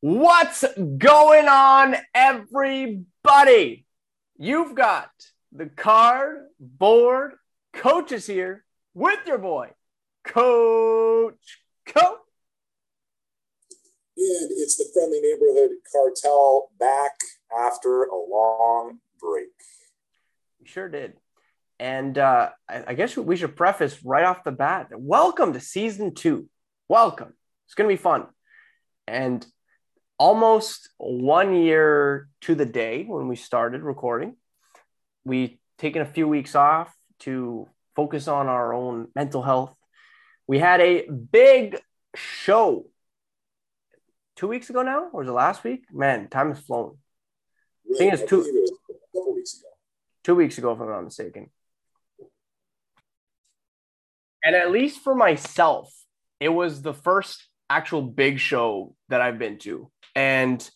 What's going on, everybody? You've got the card board coaches here with your boy, Coach Koe. And it's the friendly neighborhood cartel back after a long break. We sure did. And uh, I, I guess we should preface right off the bat welcome to season two. Welcome. It's going to be fun. And almost one year to the day when we started recording, we taken a few weeks off to focus on our own mental health. We had a big show two weeks ago now, or was it last week? Man, time has flown. I think it's two, weeks ago. two weeks ago, if I'm not mistaken. And at least for myself, it was the first actual big show that I've been to. And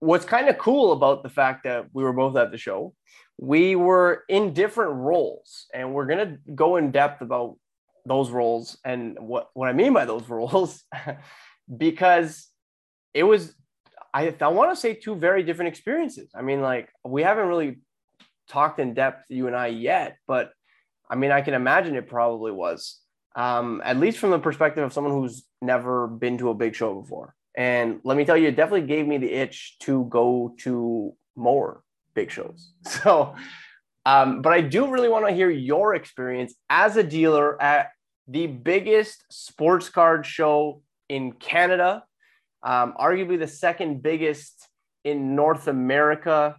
what's kind of cool about the fact that we were both at the show, we were in different roles. And we're going to go in depth about those roles and what, what I mean by those roles, because it was, I, I want to say, two very different experiences. I mean, like, we haven't really talked in depth, you and I, yet, but I mean, I can imagine it probably was um, at least from the perspective of someone who's never been to a big show before. And let me tell you, it definitely gave me the itch to go to more big shows. So, um, but I do really want to hear your experience as a dealer at the biggest sports card show in Canada, um, arguably the second biggest in North America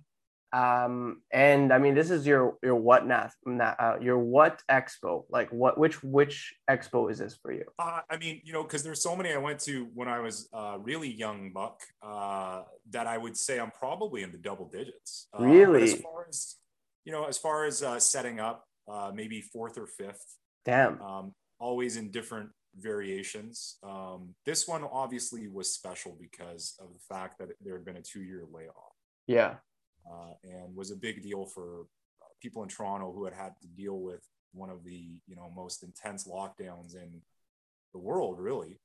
um and i mean this is your your what nath uh, your what expo like what which which expo is this for you? Uh, i mean you know because there's so many. I went to when i was uh really young buck uh that i would say i'm probably in the double digits. Uh, really? as far as you know as far as uh setting up uh maybe fourth or fifth damn. um always in different variations. Um this one obviously was special because of the fact that there had been a two-year layoff. Yeah uh, and was a big deal for people in Toronto who had had to deal with one of the you know most intense lockdowns in the world, really,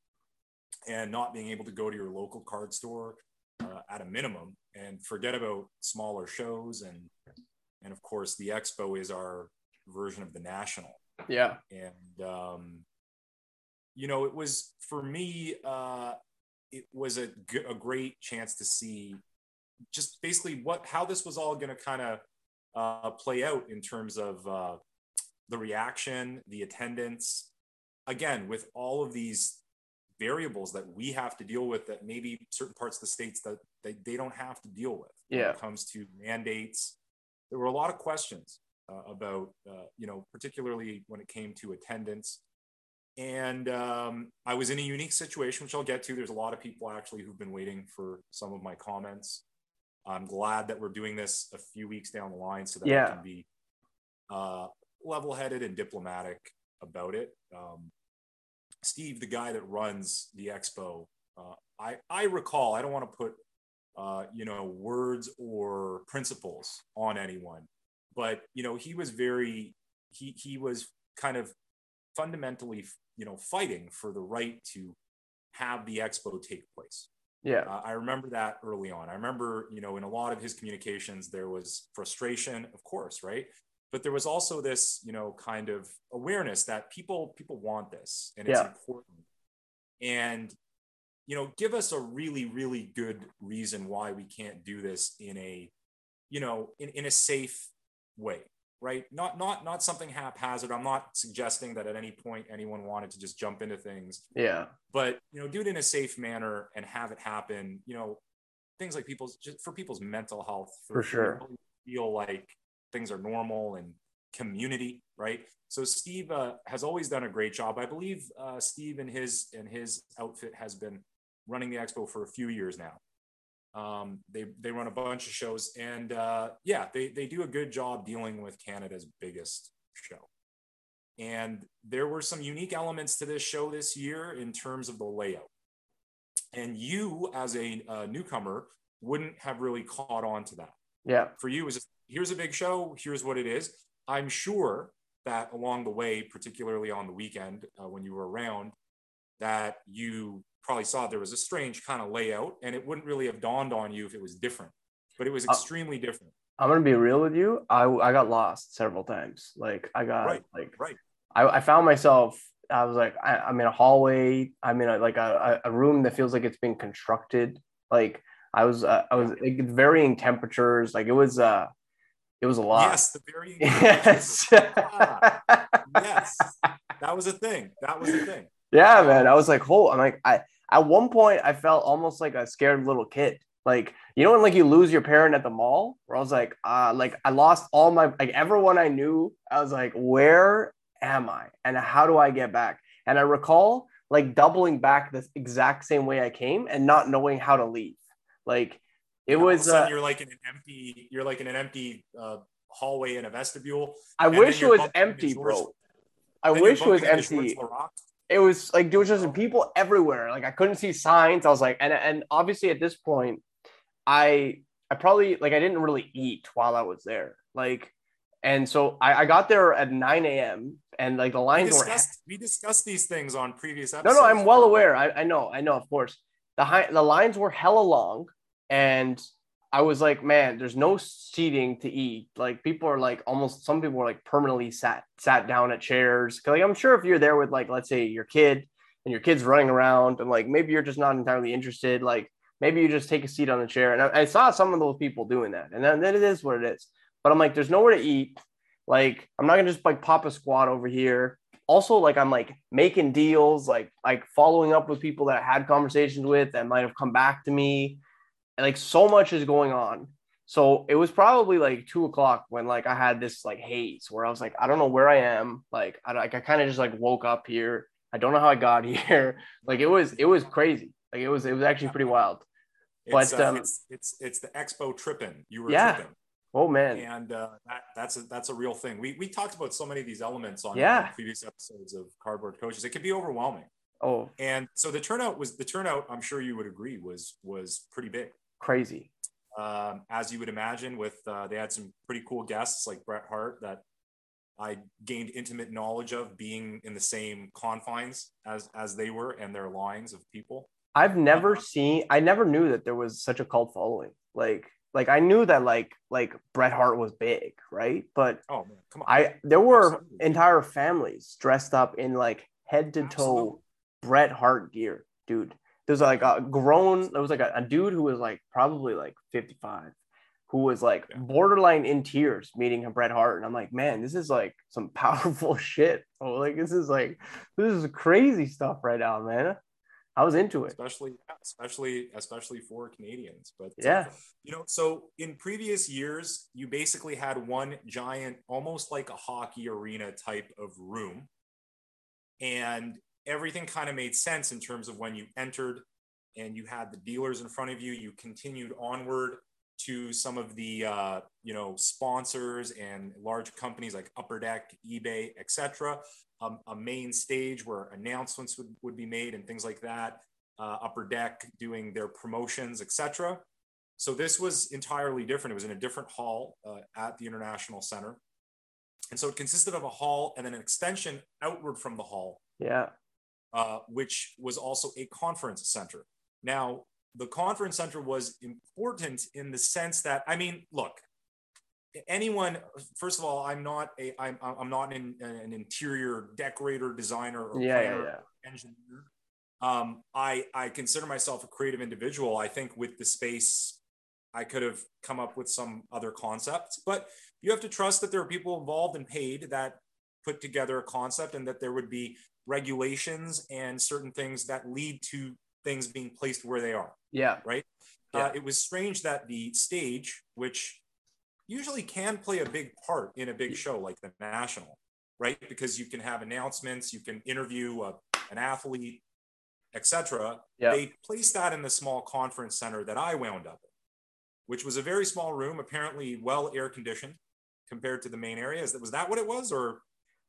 and not being able to go to your local card store uh, at a minimum, and forget about smaller shows and and of course the expo is our version of the national. Yeah, and um, you know it was for me. Uh, it was a, a great chance to see just basically what how this was all going to kind of uh, play out in terms of uh, the reaction, the attendance. Again, with all of these variables that we have to deal with, that maybe certain parts of the states that they, they don't have to deal with. Yeah. When it comes to mandates, there were a lot of questions uh, about, uh, you know, particularly when it came to attendance. And um, I was in a unique situation, which I'll get to. There's a lot of people actually who've been waiting for some of my comments. I'm glad that we're doing this a few weeks down the line so that Yeah. we can be uh, level-headed and diplomatic about it. Um, Steve, the guy that runs the expo, uh, I I recall. I don't want to put uh, you know words or principles on anyone, but you know he was very he he was kind of fundamentally you know fighting for the right to have the expo take place. Yeah, Uh, I remember that early on. I remember, you know, in a lot of his communications, there was frustration, of course, right? But there was also this, you know, kind of awareness that people people want this and it's Yeah. important. And you know, give us a really, really good reason why we can't do this in a, you know, in, in a safe way, right? Not not not something haphazard. I'm not suggesting that at any point anyone wanted to just jump into things yeah, but you know do it in a safe manner and have it happen you know things like people's just for people's mental health For sure. feel like things are normal and community right so steve uh, has always done a great job i believe uh, steve and his and his outfit has been running the expo for a few years now um, they they run a bunch of shows and uh, yeah they, they do a good job dealing with canada's biggest show and there were some unique elements to this show this year in terms of the layout. And you, as a uh, newcomer, wouldn't have really caught on to that. yeah, For you, it was just, here's a big show, here's what it is. I'm sure that along the way, particularly on the weekend uh, when you were around, that you probably saw there was a strange kind of layout, and it wouldn't really have dawned on you if it was different. But it was Uh, extremely different. I'm gonna be real with you. I I got lost several times. Like I got Right, like right. I, I found myself. I was like I, I'm in a hallway. I'm in a, like a, a room that feels like it's being constructed. Like I was uh, I was like, varying temperatures. Like it was uh it was a lot. Yes, the very Yes. yes, that was a thing. That was a thing. Yeah, man. I was like, oh, I'm like, I at one point I felt almost like a scared little kid. Like, you know, when like you lose your parent at the mall, where I was like, uh, like I lost all my like everyone I knew. I was like, where am I? And how do I get back? And I recall like doubling back the exact same way I came and not knowing how to leave. Like it All was uh, you're like in an empty. You're like in an empty uh, hallway in a vestibule. I wish it was empty, George- bro. I wish it was bumping into George empty. It was like there was just people everywhere. Like I couldn't see signs. I was like, and and obviously at this point, I I probably like I didn't really eat while I was there. Like, and so I, I got there at 9 a.m. and like the We lines were we discussed these things on previous episodes. no, no, I'm well aware. I, I know, I know, of course. The high the lines were hella long, and I was like, man, there's no seating to eat. Like people are like almost some people are like permanently sat sat down at chairs. 'Cause, like I'm sure if you're there with like let's say your kid and your kid's running around and like maybe you're just not entirely interested, like maybe you just take a seat on the chair. And I, I saw some of those people doing that, and then, then it is what it is. But I'm like, there's nowhere to eat. Like I'm not gonna just like pop a squat over here also like I'm like making deals, like like following up with people that I had conversations with that might have come back to me. Like so much is going on. So it was probably like two o'clock when like I had this like haze where I was like, I don't know where I am. Like I like I kind of just like woke up here. I don't know how I got here. Like it was it was crazy. Like it was it was actually pretty wild. It's, but, uh, um, it's it's it's the expo tripping. You were Yeah. tripping, Oh man. and uh, that, that's a that's a real thing. We we talked about so many of these elements on, Yeah. previous episodes of Cardboard Coaches. It can be overwhelming, Oh, and so the turnout was the turnout. I'm sure you would agree was was pretty big. Crazy. um, as you would imagine. With uh, they had some pretty cool guests like Bret Hart that I gained intimate knowledge of, being in the same confines as as they were, and their lines of people. I've never seen I never knew that there was such a cult following. Like like I knew that like like Bret Hart was big, right? But Oh man, come on! I there were Absolutely. entire families dressed up in like head to toe Absolutely. Bret Hart gear, dude. There's like a grown, there was like a, a dude who was like probably like 55, who was like Yeah. borderline in tears meeting Bret Hart. And I'm like, man, this is like some powerful shit. Oh, like this is like this is crazy stuff right now, man. I was into it. especially especially especially for Canadians. But uh, Yeah. you know, so in previous years, you basically had one giant, almost like a hockey arena type of room, and everything kind of made sense in terms of when you entered and you had the dealers in front of you. You continued onward to some of the uh, you know sponsors and large companies like Upper Deck, eBay, etc. Um, a main stage where announcements would, would be made and things like that. Uh, Upper Deck doing their promotions, etc. So this was entirely different. It was in a different hall uh, at the International Center, and so it consisted of a hall and then an extension outward from the hall Yeah. Uh, which was also a conference center. Now, the conference center was important in the sense that, I mean, look, anyone, first of all, I'm not a, I'm, I'm not an, an interior decorator, designer, or Yeah, yeah, yeah. engineer. Um, I, I consider myself a creative individual. I think with the space, I could have come up with some other concepts, but you have to trust that there are people involved and paid that put together a concept and that there would be regulations and certain things that lead to things being placed where they are Yeah. right Yeah. uh, it was strange that the stage which usually can play a big part in a big show like the national right because you can have announcements you can interview a, an athlete etc Yeah. they placed that in the small conference center that i wound up in which was a very small room apparently well air conditioned compared to the main area is that was that what it was or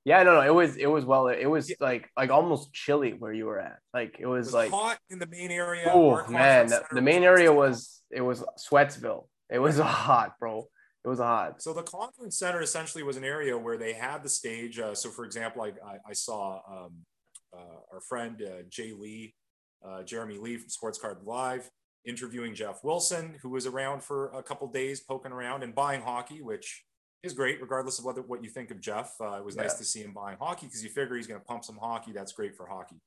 Yeah, no, no, it was it was well, it was Yeah. like like almost chilly where you were at. Like it was, was like hot in the main area oh man, the, the main area was it was Sweatsville. It was hot, bro. It was hot. So the conference center essentially was an area where they had the stage. Uh, so, for example, I, I, I saw um, uh, our friend uh, Jay Lee uh, Jeremy Lee from Sports Card Live, interviewing Jeff Wilson, who was around for a couple days poking around and buying hockey, which is great, regardless of whether what you think of Jeff. Uh, it was yeah. nice to see him buying hockey because you figure he's going to pump some hockey. That's great for hockey.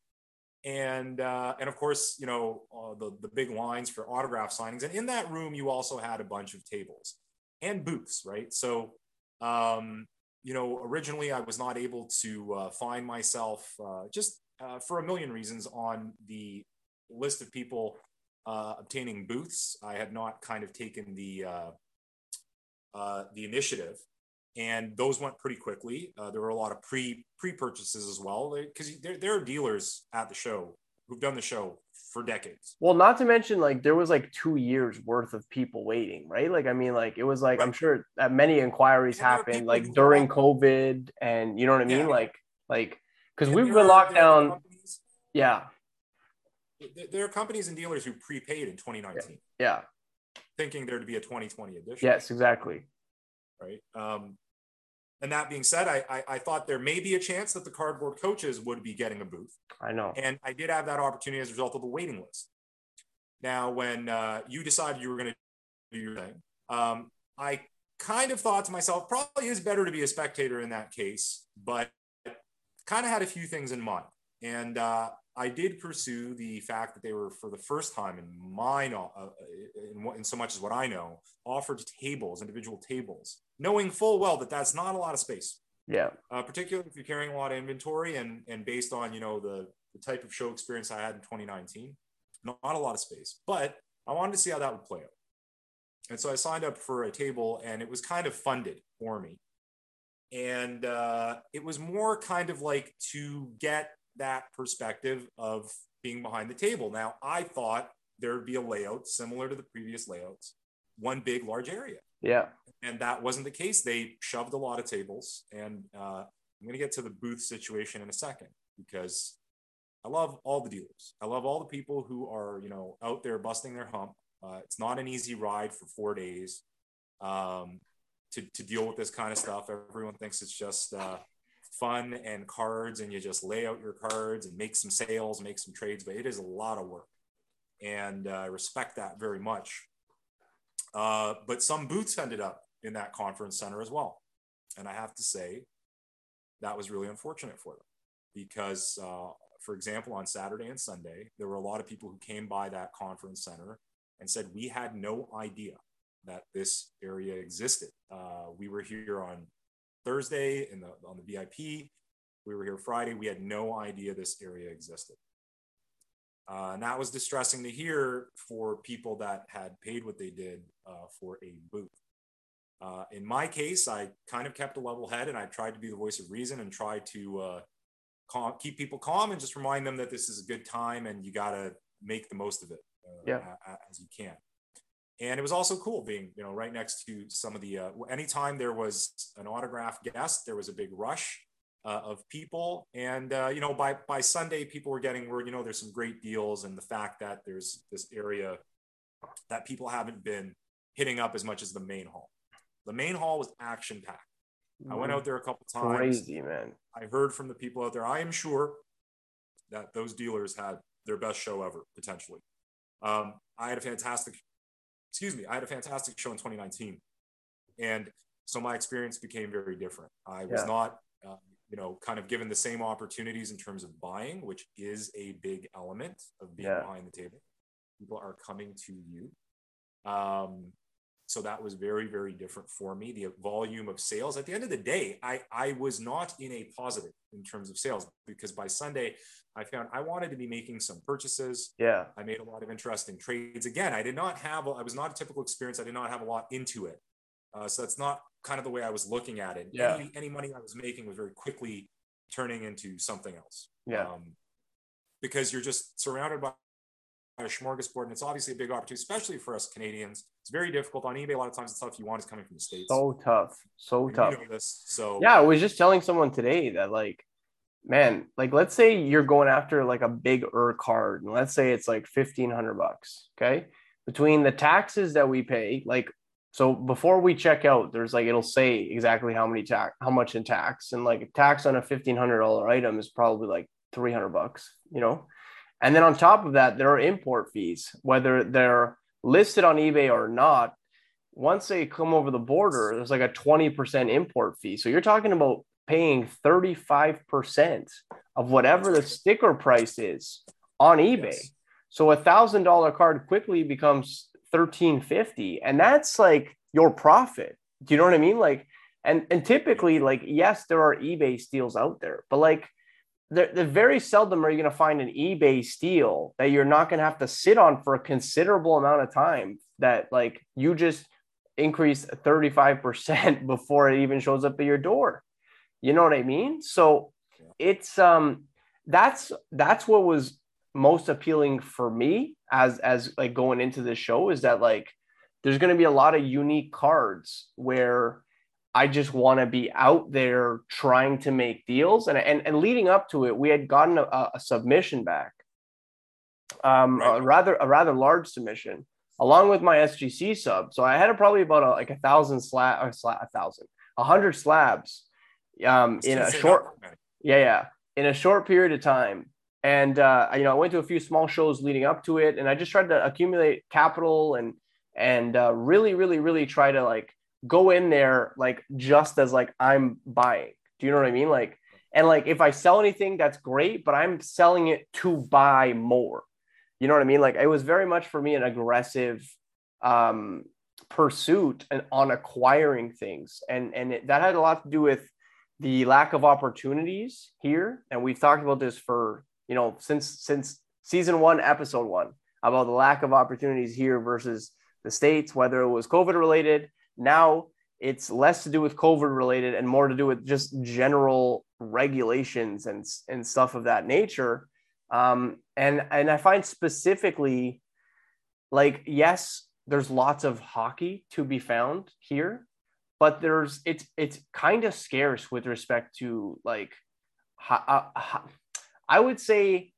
And uh, and of course, you know uh, the the big lines for autograph signings. And in that room, you also had a bunch of tables and booths, right? So, um, you know, originally I was not able to uh, find myself uh, just uh, for a million reasons on the list of people obtaining booths. I had not kind of taken the uh, the initiative, and those went pretty quickly. Uh, there were a lot of pre pre purchases as well because there, there are dealers at the show who've done the show for decades. Well, not to mention like there was like two years worth of people waiting, right? Like I mean, like it was like right. I'm sure that many inquiries happened like during COVID, and you know what I mean, yeah. like like because we've been locked down. Yeah. There are companies and dealers who prepaid in 2019. Yeah thinking there to be a 2020 edition. Yes, exactly. Right. Um, and that being said, I, I, I thought there may be a chance that the cardboard coaches would be getting a booth. I know. And I did have that opportunity as a result of the waiting list. Now, when uh, you decided you were going to do your thing, um, I kind of thought to myself, probably is better to be a spectator in that case, but kind of had a few things in mind. And uh, I did pursue the fact that they were, for the first time in my, uh, in, in so much as what I know, offered tables, individual tables, knowing full well that that's not a lot of space. Yeah. Uh, particularly if you're carrying a lot of inventory and and based on you know the the type of show experience I had in 2019, not, not a lot of space. But I wanted to see how that would play out. And so I signed up for a table, and it was kind of funded for me. And uh, it was more kind of like to get that perspective of being behind the table. Now, I thought there would be a layout similar to the previous layouts, one big, large area. Yeah. And that wasn't the case. They shoved a lot of tables. And uh, I'm going to get to the booth situation in a second because I love all the dealers. I love all the people who are, you know, out there busting their hump. Uh, it's not an easy ride for four days um, to, to deal with this kind of stuff. Everyone thinks it's just, uh, fun and cards and you just lay out your cards and make some sales, make some trades, but it is a lot of work. And uh, I respect that very much. Uh, but some booths ended up in that conference center as well. And I have to say, that was really unfortunate for them because, uh, for example, on Saturday and Sunday, there were a lot of people who came by that conference center and said, We had no idea that this area existed. Uh, we were here on Thursday in the on the VIP. We were here Friday. We had no idea this area existed. Uh, and that was distressing to hear for people that had paid what they did uh, for a booth. Uh, in my case, I kind of kept a level head and I tried to be the voice of reason and try to uh, calm, keep people calm and just remind them that this is a good time and you got to make the most of it uh, yeah. as you can and it was also cool being you know right next to some of the uh, anytime there was an autograph guest there was a big rush uh, of people. And uh, you know by by sunday people were getting word you know there's some great deals and the fact that there's this area that people haven't been hitting up as much as the main hall. The main hall was action packed i went out there a couple times. Crazy man. I heard from the people out there. I am sure that those dealers had their best show ever potentially. Um, i had a fantastic excuse me, I had a fantastic show in 2019. And so my experience became very different. I was yeah. not, uh, you know, kind of given the same opportunities in terms of buying, which is a big element of being yeah. behind the table. People are coming to you. Um, so that was very, very different for me. The volume of sales at the end of the day, I, I was not in a positive in terms of sales because by Sunday, I found I wanted to be making some purchases. Yeah. I made a lot of interesting trades. Again, I did not have, I was not a typical experience. I did not have a lot into it. Uh, so that's not kind of the way I was looking at it. Yeah. Any, any money I was making was very quickly turning into something else. Yeah. Um, because you're just surrounded by a smorgasbord, and it's obviously a big opportunity, especially for us Canadians. It's very difficult on eBay. A lot of times, the stuff you want is coming from the states. So tough, so You tough. know this, so Yeah, I was just telling someone today that like, man, like let's say you're going after like a big Ur card, and let's say it's like fifteen hundred bucks. Okay, between the taxes that we pay, like so before we check out, there's like it'll say exactly how many tax, how much in tax, and like a tax on a fifteen hundred dollar item is probably like three hundred bucks, you know, And then on top of that, there are import fees, whether they're listed on eBay or not. Once they come over the border, there's like a 20% import fee. So you're talking about paying 35% of whatever the sticker price is on eBay. Yes. So a thousand dollar card quickly becomes 1350 and that's like your profit. Do you know what I mean? Like, and, and typically like, yes, there are eBay steals out there, but like they're, they're very seldom are you going to find an eBay steal that you're not going to have to sit on for a considerable amount of time that like you just increase 35% before it even shows up at your door. You know what I mean? So it's um that's that's what was most appealing for me as as like going into this show is that like there's going to be a lot of unique cards where I just want to be out there trying to make deals. And, and, and leading up to it, we had gotten a, a submission back, um, right. a rather a rather large submission, along with my SGC sub. So I had a, probably about a, like a thousand slab, or slab, a thousand, a hundred slabs, um, in a short, yeah, yeah, in a short period of time. And uh, you know, I went to a few small shows leading up to it, and I just tried to accumulate capital and and uh, really, really, really try to like go in there like just as like I'm buying. Do you know what I mean? Like, and like if I sell anything, that's great, but I'm selling it to buy more. You know what I mean? Like it was very much for me an aggressive um, pursuit and on acquiring things, and and it, that had a lot to do with the lack of opportunities here. And we've talked about this for you know since since season one, episode one, about the lack of opportunities here versus the states, whether it was COVID related now it's less to do with COVID related and more to do with just general regulations and, and stuff of that nature. Um, and, and I find specifically like, yes, there's lots of hockey to be found here, but there's, it's, it's kind of scarce with respect to like, uh, I would say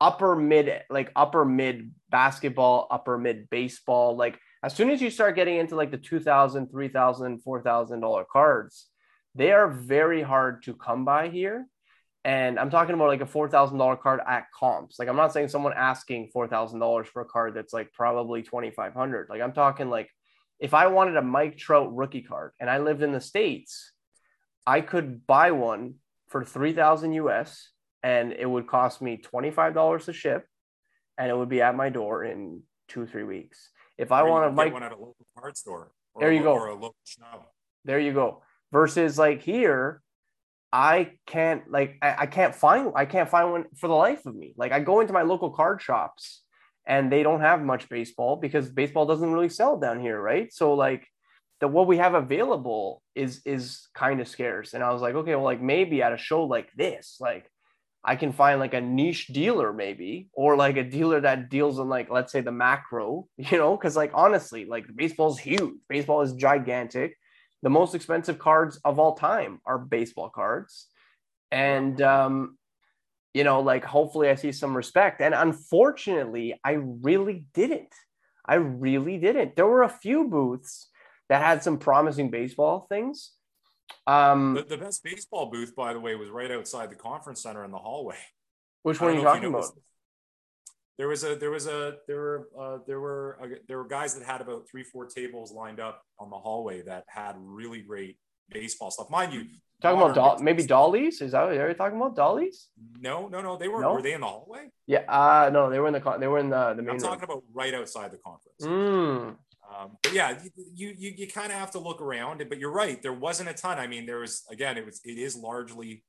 upper mid, like upper mid basketball, upper mid baseball, like as soon as you start getting into like the 2000 3000 4000 dollar cards they are very hard to come by here. And i'm talking about like a $4000 card at comps. Like i'm not saying someone asking $4000 for a card that's like probably 2500 like i'm talking like if i wanted a mike trout rookie card and i lived in the states i could buy one for 3000 us and it would cost me $25 to ship and it would be at my door in two three weeks if I want to Mike one at a local card store, there you go, or a local shop. There you go. Versus like here, I can't like I, I can't find I can't find one for the life of me. Like I go into my local card shops and they don't have much baseball because baseball doesn't really sell down here, right? So like the what we have available is is kind of scarce. And I was like, okay, well, like maybe at a show like this, like I can find like a niche dealer maybe, or like a dealer that deals in like, let's say the macro, you know, because like honestly, like baseball is huge. Baseball is gigantic. The most expensive cards of all time are baseball cards. And, um, you know, like hopefully I see some respect. And unfortunately, I really didn't. I really didn't. There were a few booths that had some promising baseball things, um, the, the, best baseball booth, by the way, was right outside the conference center in the hallway. Which one are you talking you about? There was a there was a there were uh, there were uh, there were guys that had about three four tables lined up on the hallway that had really great baseball stuff. Mind you, talking about doll, maybe dollies? Is that what you're talking about? Dollies? No, no, no. They were no? were they in the hallway? Yeah, uh no, they were in the con- they were in the the main. I'm talking room. about right outside the conference. Mm. Um, but yeah, you you you kind of have to look around. But you're right. There wasn't a ton. I mean, there was again. It was it is largely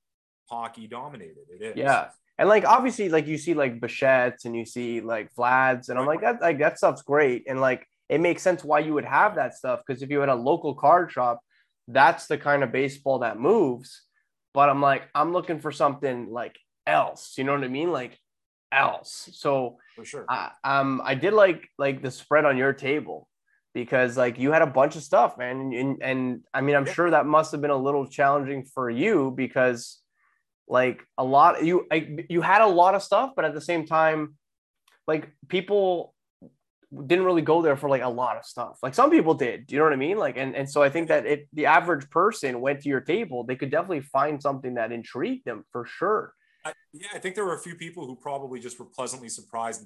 hockey dominated. It is. Yeah, and like obviously, like you see like Bichette's and you see like Vlad's, and I'm like that like that stuff's great, and like it makes sense why you would have that stuff because if you had a local card shop, that's the kind of baseball that moves. But I'm like I'm looking for something like else. You know what I mean? Like else. So for sure. I, um, I did like like the spread on your table because like you had a bunch of stuff, man. And, and, and I mean, I'm yeah. sure that must have been a little challenging for you because like a lot you I, you had a lot of stuff, but at the same time, like people didn't really go there for like a lot of stuff. Like some people did. Do you know what I mean? Like and and so I think that if the average person went to your table, they could definitely find something that intrigued them for sure. I, yeah, I think there were a few people who probably just were pleasantly surprised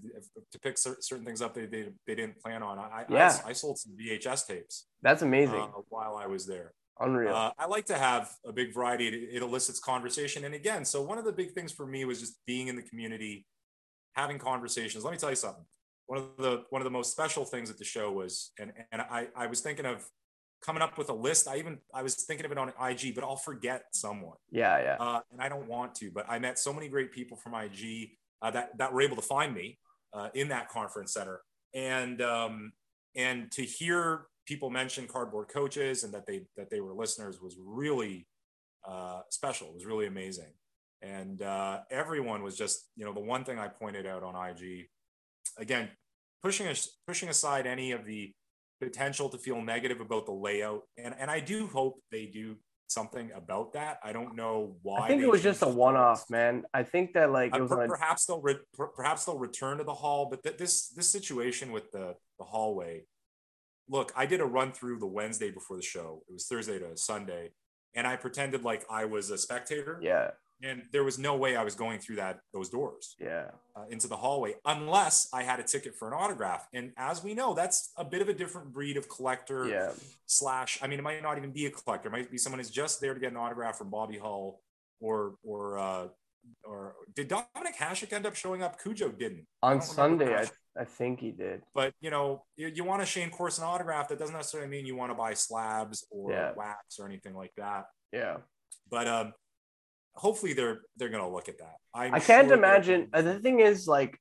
to pick certain things up they, they, they didn't plan on. I, yeah. I, I sold some VHS tapes. That's amazing. Uh, while I was there. Unreal. Uh, I like to have a big variety. It, it elicits conversation. And again, so one of the big things for me was just being in the community, having conversations. Let me tell you something. One of the one of the most special things at the show was, and and I I was thinking of coming up with a list. I even I was thinking of it on IG, but I'll forget someone. Yeah, yeah. Uh, and I don't want to, but I met so many great people from IG uh, that that were able to find me uh, in that conference center, and um, and to hear people mention cardboard coaches and that they that they were listeners was really uh, special. It was really amazing, and uh, everyone was just you know the one thing I pointed out on IG again pushing pushing aside any of the potential to feel negative about the layout and and I do hope they do something about that. I don't know why. I think it was just a one-off, man. I think that like it was uh, perhaps they'll re- perhaps they'll return to the hall, but th- this this situation with the the hallway look, I did a run through the Wednesday before the show. It was Thursday to Sunday, and I pretended like I was a spectator. Yeah. And there was no way I was going through that those doors. Yeah. Uh, into the hallway unless I had a ticket for an autograph. And as we know, that's a bit of a different breed of collector. Yeah. Slash, I mean, it might not even be a collector. It might be someone who's just there to get an autograph from Bobby Hull or or uh, or did Dominik Hasek end up showing up? Cujo didn't. On Sunday, I, I think he did. But you know, you, you want a Shayne Corson autograph. That doesn't necessarily mean you want to buy slabs or yeah. wax or anything like that. Yeah. But um, hopefully they're they're gonna look at that. I'm I can not sure imagine. The thing is, like,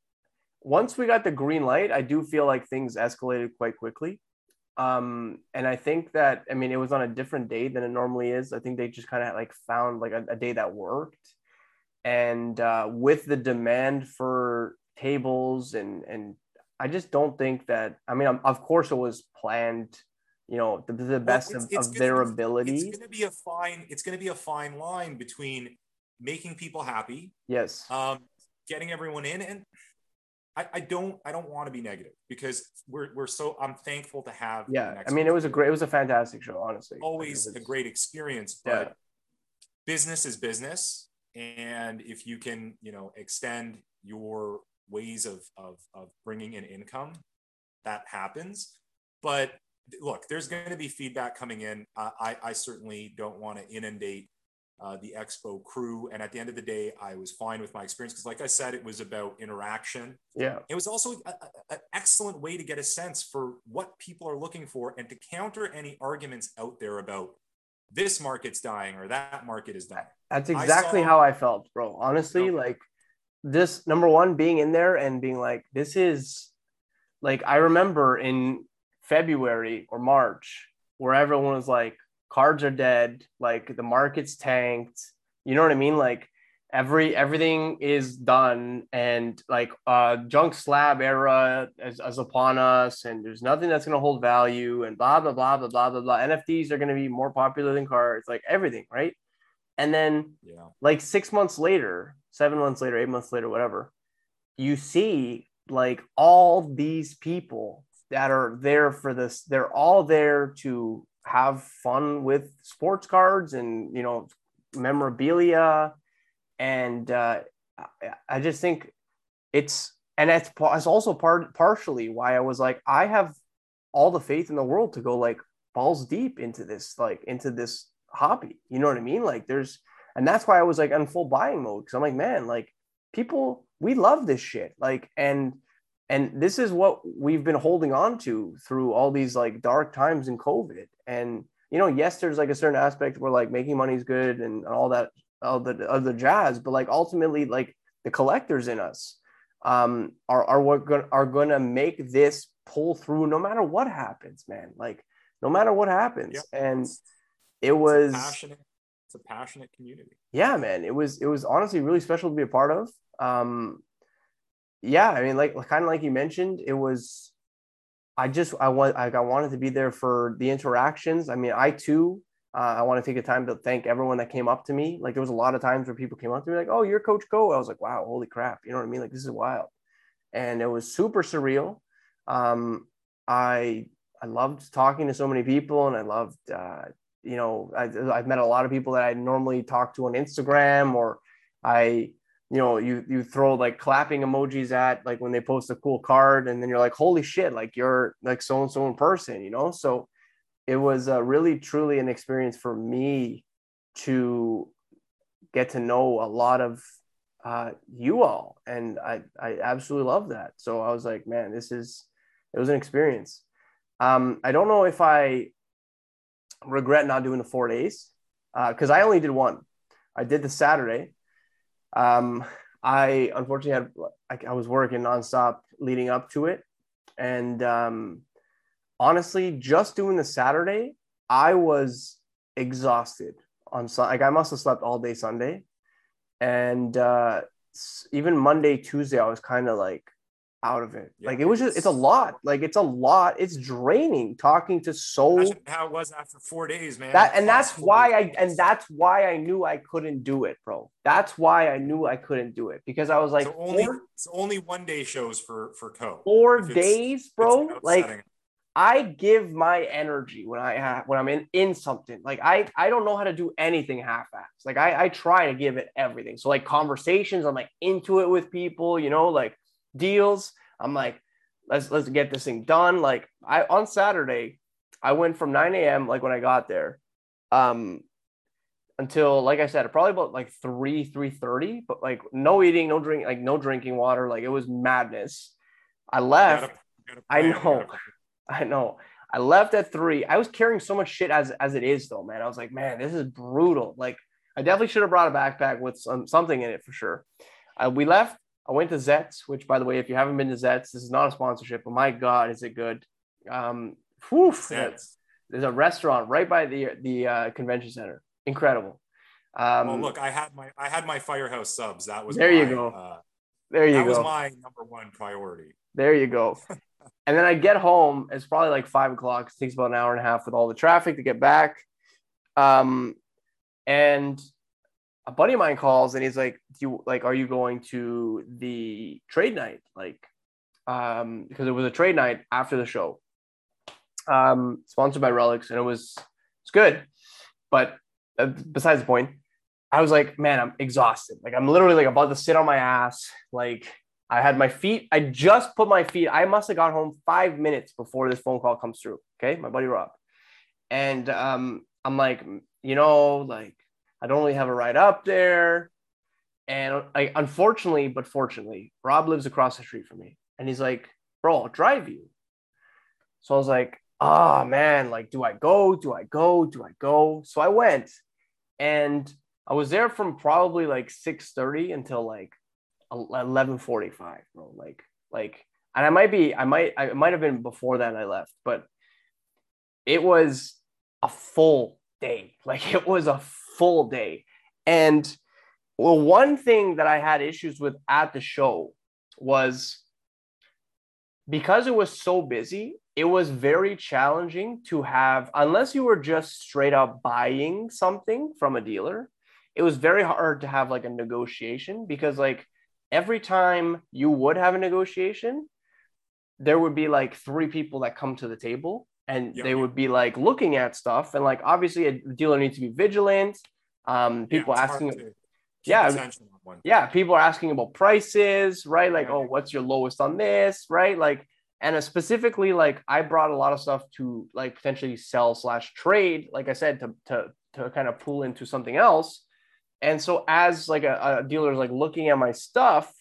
once we got the green light, I do feel like things escalated quite quickly. Um, and I think that I mean it was on a different day than it normally is. I think they just kind of like found like a, a day that worked and uh, with the demand for tables and and I just don't think that I mean of course it was planned you know the, the best well, it's, it's of, their ability it's going to be a fine it's going to be a fine line between making people happy yes. um getting everyone in and I, I don't I don't want to be negative because we're we're so I'm thankful to have yeah I mean it was a great it was a fantastic show honestly. Always a great experience but yeah. business is business and if you can you know extend your ways of of, of bringing in income that happens. But look there's going to be feedback coming in. Uh, i i certainly don't want to inundate uh, the expo crew. And at the end of the day i was fine with my experience because like i said it was about interaction. Yeah. It was also an excellent way to get a sense for what people are looking for and to counter any arguments out there about this market's dying or that market is dying. That's exactly I saw, how I felt, bro. Honestly, you know, like this number one being in there and being like, this is like I remember in February or March where everyone was like, cards are dead, like the market's tanked. You know what I mean? Like every everything is done and like uh junk slab era is, is upon us and there's nothing that's going to hold value and blah blah blah blah blah blah blah nfts are going to be more popular than cards like everything right and then yeah like six months later seven months later eight months later whatever you see like all these people that are there for this they're all there to have fun with sports cards and you know memorabilia and uh, I just think it's and it's also part partially why I was like I have all the faith in the world to go like balls deep into this like into this hobby. You know what I mean? Like there's and that's why I was like on full buying mode because I'm like man like people we love this shit like and and this is what we've been holding on to through all these like dark times in COVID and you know yes there's like a certain aspect where like making money is good and all that of the of the jazz, but like ultimately, like the collectors in us um, are are what go- are going to make this pull through no matter what happens, man. Like no matter what happens, yep. and it was it's a passionate. It's a passionate community. Yeah, man. It was it was honestly really special to be a part of. Um, yeah, I mean, like kind of like you mentioned, it was. I just I want I, wanted to be there for the interactions. I mean, I too uh, I want to take the time to thank everyone that came up to me. Like there was a lot of times where people came up to me like, "Oh, you're Coach Koe." I was like, "Wow, holy crap!" You know what I mean? Like this is wild, and it was super surreal. Um, I I loved talking to so many people, and I loved uh, you know I, I've met a lot of people that I normally talk to on Instagram, or I you know you you throw like clapping emojis at like when they post a cool card and then you're like holy shit like you're like so and so in person you know? So it was uh, really truly an experience for me to get to know a lot of uh, you all and I, I absolutely love that. So i was like man this is it was an experience. Um, i don't know if i regret not doing the four days because uh, i only did one. I did the saturday um, I unfortunately had I, I, was working nonstop leading up to it, and um, honestly, just doing the Saturday, I was exhausted on like I must have slept all day Sunday, and uh, even Monday, Tuesday, I was kind of like out of it. Yeah, like it was just it's a lot. Like it's a lot. It's draining talking to so how it was after four days, man. That and that's why I and that's why I knew I couldn't do it, bro. That's why I knew I couldn't do it because I was like so only four, it's only one day shows for for co four days, bro. Like. I give my energy when I have when I'm in in something. Like I I don't know how to do anything half-assed. Like I I try to give it everything. So like conversations, I'm like into it with people, you know, like deals. I'm like, let's let's get this thing done. Like I on Saturday, I went from 9 a.m. like when I got there, um, until like I said, probably about like three three thirty. But like no eating, no drink, like no drinking water. Like it was madness. I left. Gotta, gotta I know, I know. I left at three. I was carrying so much shit as as it is though, man. I was like, man, this is brutal. Like I definitely should have brought a backpack with some something in it for sure. Uh, we left I went to Zets, which, by the way, if you haven't been to Zets, this is not a sponsorship, but my God, is it good? Um, whew. There's a restaurant right by the the uh, convention center. Incredible. Um, well, look, I had my I had my Firehouse subs. That was there. My, you go. Uh, there you that go. That was my number one priority. There you go. and then I get home. It's probably like five o'clock. It takes about an hour and a half with all the traffic to get back. Um, and a buddy of mine calls and he's like, "Do you like? Are you going to the trade night? Like, um, because it was a trade night after the show, um, sponsored by Relics, and it was it's good, but uh, besides the point, I was like, man, I'm exhausted. Like, I'm literally like about to sit on my ass. Like, I had my feet. I just put my feet. I must have got home five minutes before this phone call comes through. Okay, my buddy Rob, and um, I'm like, you know, like I don't really have a ride up there. And I, unfortunately, but fortunately, Rob lives across the street from me. And he's like, bro, I'll drive you. So I was like, oh man, like, do I go? Do I go? Do I go? So I went and I was there from probably like 6:30 until like 11:45, bro. Like, like, and I might be, I might, I might have been before that I left, but it was a full day. Like it was a full day. And well, one thing that I had issues with at the show was because it was so busy, it was very challenging to have, unless you were just straight up buying something from a dealer, it was very hard to have like a negotiation because, like, every time you would have a negotiation, there would be like three people that come to the table and yep. they would be like looking at stuff and like obviously a dealer needs to be vigilant. Um people yeah, asking yeah yeah people are asking about prices right? Like oh what's your lowest on this? Right? Like and uh, specifically like i brought a lot of stuff to like potentially sell slash trade like i said to to to kind of pull into something else. And so as like a, a dealer is like looking at my stuff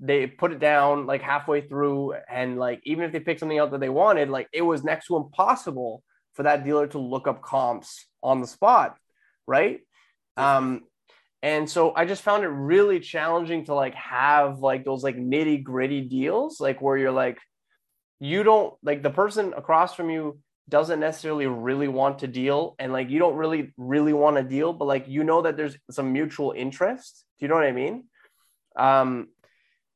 they put it down like halfway through and like even if they picked something out that they wanted like it was next to impossible for that dealer to look up comps on the spot right? Um and so i just found it really challenging to like have like those like nitty gritty deals like where you're like you don't like the person across from you doesn't necessarily really want to deal and like you don't really really want to deal but like you know that there's some mutual interest. Do you know what i mean? Um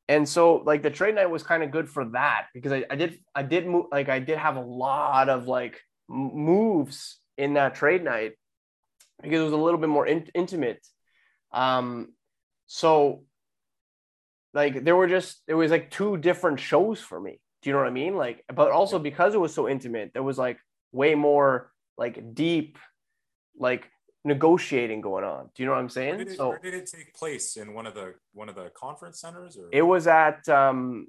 and so like the trade night was kind of good for that because I, I did I did move like I did have a lot of like moves in that trade night because it was a little bit more in- intimate. Um, so like there were just it was like two different shows for me. Do you know what I mean? Like, but also because it was so intimate, there was like way more like deep, like negotiating going on. Do you know what I'm saying? Where did, it, so where did it take place in one of the one of the conference centers or it was at um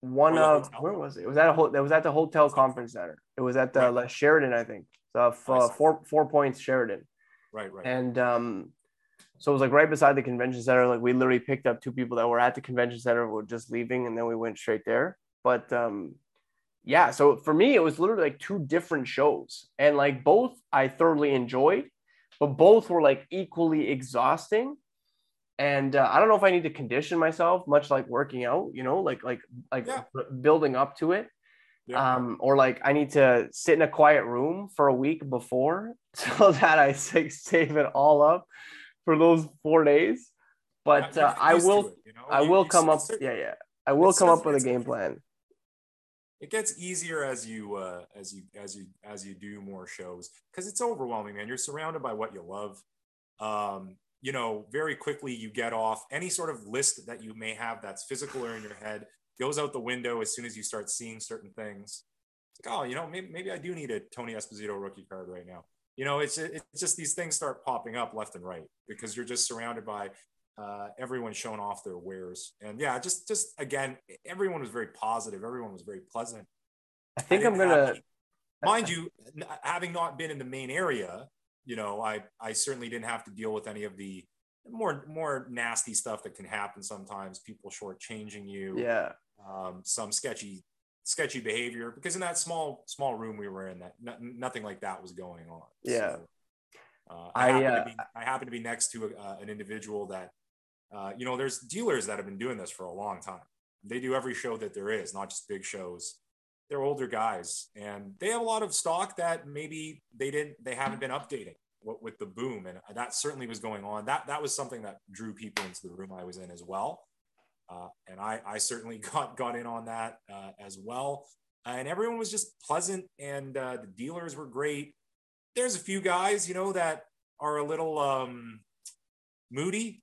one Or of where was it? It was at a ho- it was at the hotel conference center. It was at the Right. Sheraton, I think. So I uh, four four points Sheraton. right, right. And um so it was like right beside the convention center. Like we literally picked up two people that were at the convention center, were just leaving, and then we went straight there. But um yeah, so for me, it was literally like two different shows, and like both I thoroughly enjoyed, but both were like equally exhausting. And uh, I don't know if I need to condition myself, much like working out, you know, like like like Yeah. building up to it, Yeah. um, or like I need to sit in a quiet room for a week before so that I save it all up for those four days. But Yeah, uh, I will, it, you know? I You- will come up. Yeah, yeah. I will come up with a game plan. It gets easier as you uh, as you as you as you do more shows because it's overwhelming man. You're surrounded by what you love. Um, you know very quickly you get off. Any sort of list that you may have that's physical or in your head goes out the window as soon as you start seeing certain things. It's like oh you know maybe, maybe i do need a tony esposito rookie card right now. You know it's it's just these things start popping up left and right because you're just surrounded by uh, everyone showing off their wares and yeah just just again everyone was very positive everyone was very pleasant I think I I'm gonna. mind you, having not been in the main area, you know, I I certainly didn't have to deal with any of the more more nasty stuff that can happen sometimes. People shortchanging you, Yeah, um, some sketchy sketchy behavior. Because in that small small room we were in, that no, nothing like that was going on. Yeah. So, uh, I, I, happen uh, to be I happen to be next to a, uh, an individual that, uh, you know, there's dealers that have been doing this for a long time. They do every show that there is, not just big shows. They're older guys and they have a lot of stock that maybe they didn't they haven't been updating with, the boom and that certainly was going on. That that was something that drew people into the room i was in as well. Uh, and i i certainly got got in on that uh, as well. And everyone was just pleasant and uh, the dealers were great. There's a few guys you know that are a little um moody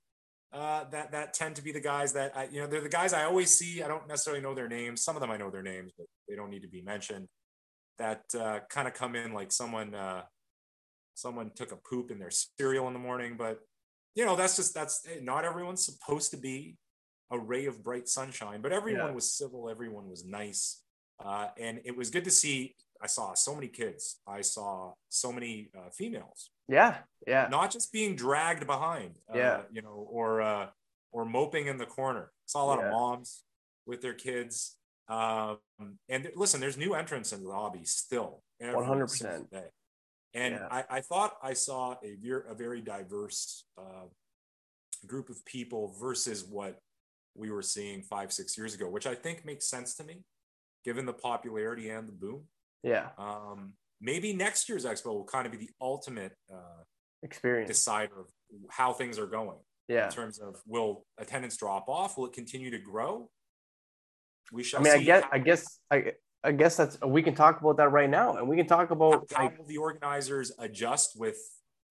uh, that that tend to be the guys that I, you know they're the guys I always see. I don't necessarily know their names. Some of them I know their names, but they don't need to be mentioned. That uh, kind of come in like someone uh, someone took a poop in their cereal in the morning. But you know that's just that's eh, not everyone's supposed to be a ray of bright sunshine. But everyone Yeah. was civil. Everyone was nice, uh, and it was good to see. I saw so many kids. I saw so many uh, females yeah, yeah, not just being dragged behind, uh, Yeah. you know, or uh, or moping in the corner. Saw a lot Yeah. of moms with their kids. Um, and listen, there's new entrants in the hobby still. 100%. And Yeah. I, I thought I saw a, ver- a very diverse uh, group of people versus what we were seeing five, six years ago, which I think makes sense to me, given the popularity and the boom. Yeah. Um, maybe next year's expo will kind of be the ultimate uh, Experience. decider of how things are going Yeah. in terms of will attendance drop off? Will it continue to grow? We shall I mean, I guess, how- I guess, I, I guess that's we can talk about that right now, and we can talk about how like will the organizers adjust with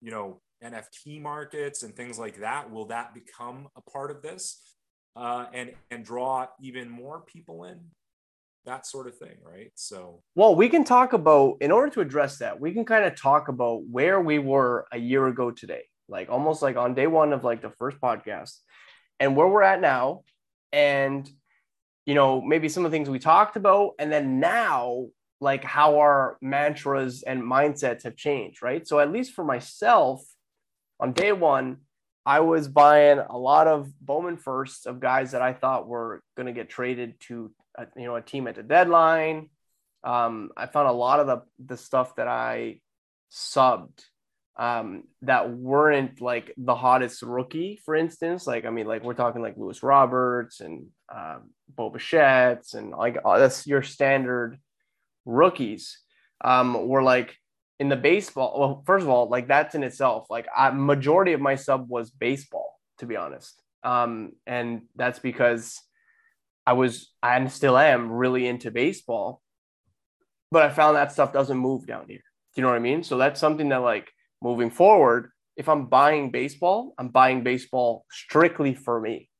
you know NFT markets and things like that? Will that become a part of this uh, and and draw even more people in? That sort of thing, right? So Well, we can talk about, in order to address that, we can kind of talk about where we were a year ago today, like almost like on day one of like the first podcast and where we're at now. And, you know, maybe some of the things we talked about. And then now, like how our mantras and mindsets have changed, right? So, at least for myself, on day one, I was buying a lot of Bowman firsts of guys that I thought were going to get traded to, a, you know, a team at the deadline. Um, I found a lot of the the stuff that I subbed um, that weren't like the hottest rookie, for instance. Like, I mean, like we're talking like Luis Roberts and um, Bo Bichette's and like oh, that's your standard rookies. Um, were like in the baseball. Well, first of all, like that's in itself. Like, I, majority of my sub was baseball, to be honest. Um, and that's because I was and still am really into baseball, but I found that stuff doesn't move down here. Do you know what I mean? So that's something that like moving forward, if I'm buying baseball, I'm buying baseball strictly for me.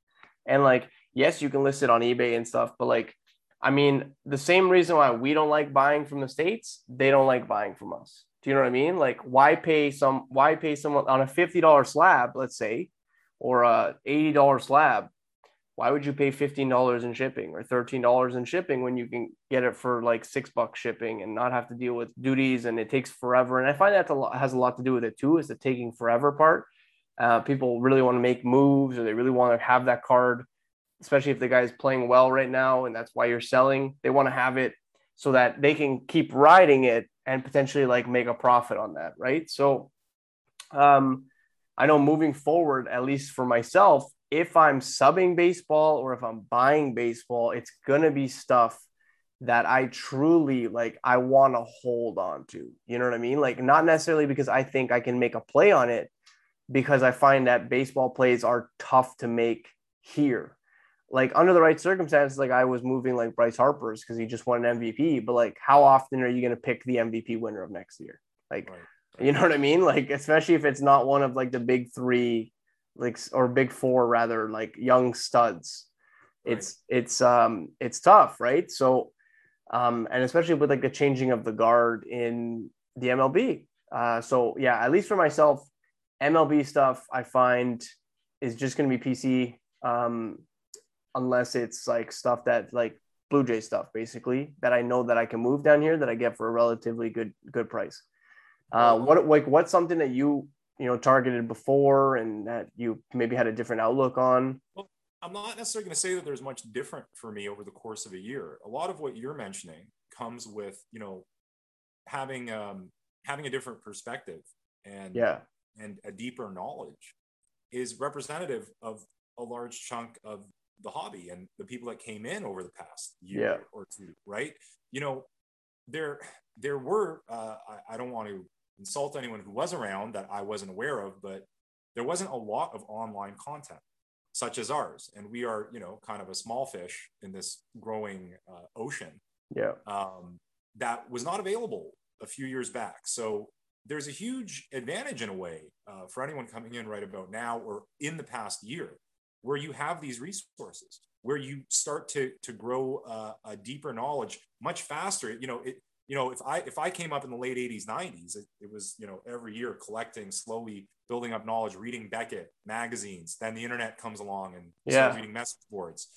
And like, yes, you can list it on eBay and stuff, but like, I mean, the same reason why we don't like buying from the States, they don't like buying from us. Do you know what I mean? Like, why pay some? Why pay someone on a fifty dollar slab, let's say, or a eighty dollar slab? Why would you pay fifteen dollars in shipping or thirteen dollars in shipping when you can get it for like six bucks shipping and not have to deal with duties and it takes forever? And I find that has a lot to do with it too. Is the taking forever part? Uh, people really want to make moves or they really want to have that card, especially if the guy's playing well right now and that's why you're selling. They want to have it so that they can keep riding it and potentially like make a profit on that, right? So um I know moving forward, at least for myself, if I'm subbing baseball or if I'm buying baseball, it's gonna be stuff that I truly like I want to hold on to. You know what I mean? Like not necessarily because I think I can make a play on it, because I find that baseball plays are tough to make here like under the right circumstances, like I was moving like Bryce Harper's because he just won an MVP. But like, how often are you going to pick the MVP winner of next year? Like, right. you know what I mean? Like, especially if it's not one of like the big three, like or big four rather, like young studs. Right. It's it's um it's tough, right? So, um, and especially with like the changing of the guard in the MLB. Uh, so yeah, at least for myself, MLB stuff I find is just going to be PC. Um, unless it's like stuff that like Blue Jay stuff, basically that I know that I can move down here that I get for a relatively good good price. Uh, what like what's something that you you know targeted before and that you maybe had a different outlook on? Well, I'm not necessarily going to say that there's much different for me over the course of a year. A lot of what you're mentioning comes with you know having um, having a different perspective and yeah and a deeper knowledge is representative of a large chunk of the hobby and the people that came in over the past year yeah. or two, right? You know, there there were uh, I, I don't want to insult anyone who was around that I wasn't aware of, but there wasn't a lot of online content such as ours, and we are you know kind of a small fish in this growing uh, ocean. Yeah, um, that was not available a few years back. So there's a huge advantage in a way uh, for anyone coming in right about now or in the past year where you have these resources where you start to to grow uh, a deeper knowledge much faster you know it you know if i if i came up in the late 80s 90s it, it was you know every year collecting slowly building up knowledge reading beckett magazines then the internet comes along and yeah. reading message boards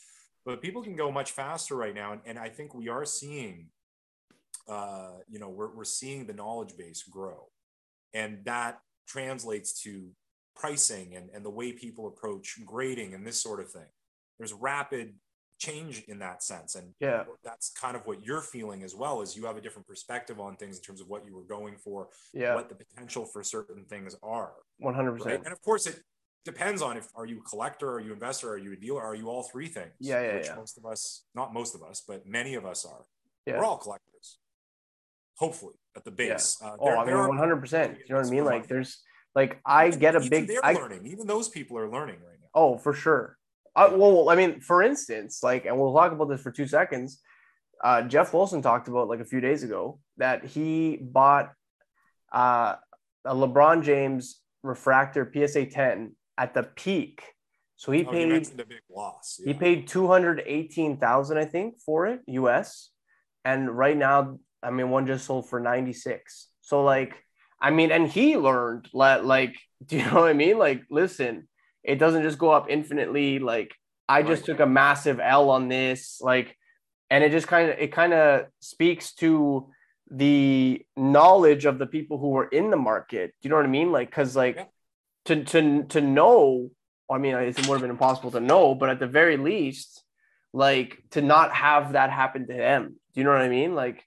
but people can go much faster right now and, and i think we are seeing uh, you know we're, we're seeing the knowledge base grow and that translates to pricing and, and the way people approach grading and this sort of thing. There's rapid change in that sense. And yeah, that's kind of what you're feeling as well is you have a different perspective on things in terms of what you were going for, yeah. what the potential for certain things are. 100%. Right? And of course it depends on if are you a collector, are you an investor, are you a dealer, are you all three things? Yeah, yeah, which yeah. most of us, not most of us, but many of us are. Yeah. We're all collectors. Hopefully at the base. Yeah. Uh, oh, I mean, 100%. You know what I mean? Like there's, like I get a big. They're I, learning. Even those people are learning right now. Oh, for sure. Uh, well, I mean, for instance, like, and we'll talk about this for two seconds. Uh, Geoff Wilson talked about like a few days ago that he bought uh, a LeBron James refractor PSA 10 at the peak. So he oh, paid a big loss. Yeah. He paid 218,000 I think for it US. And right now, I mean one just sold for 96. So like I mean, and he learned like, do you know what I mean? Like, listen, it doesn't just go up infinitely. Like, I just right. took a massive L on this, like, and it just kind of it kind of speaks to the knowledge of the people who were in the market. Do you know what I mean? Like, because like yeah. to to to know, I mean, it's more than impossible to know, but at the very least, like to not have that happen to them. Do you know what I mean? Like,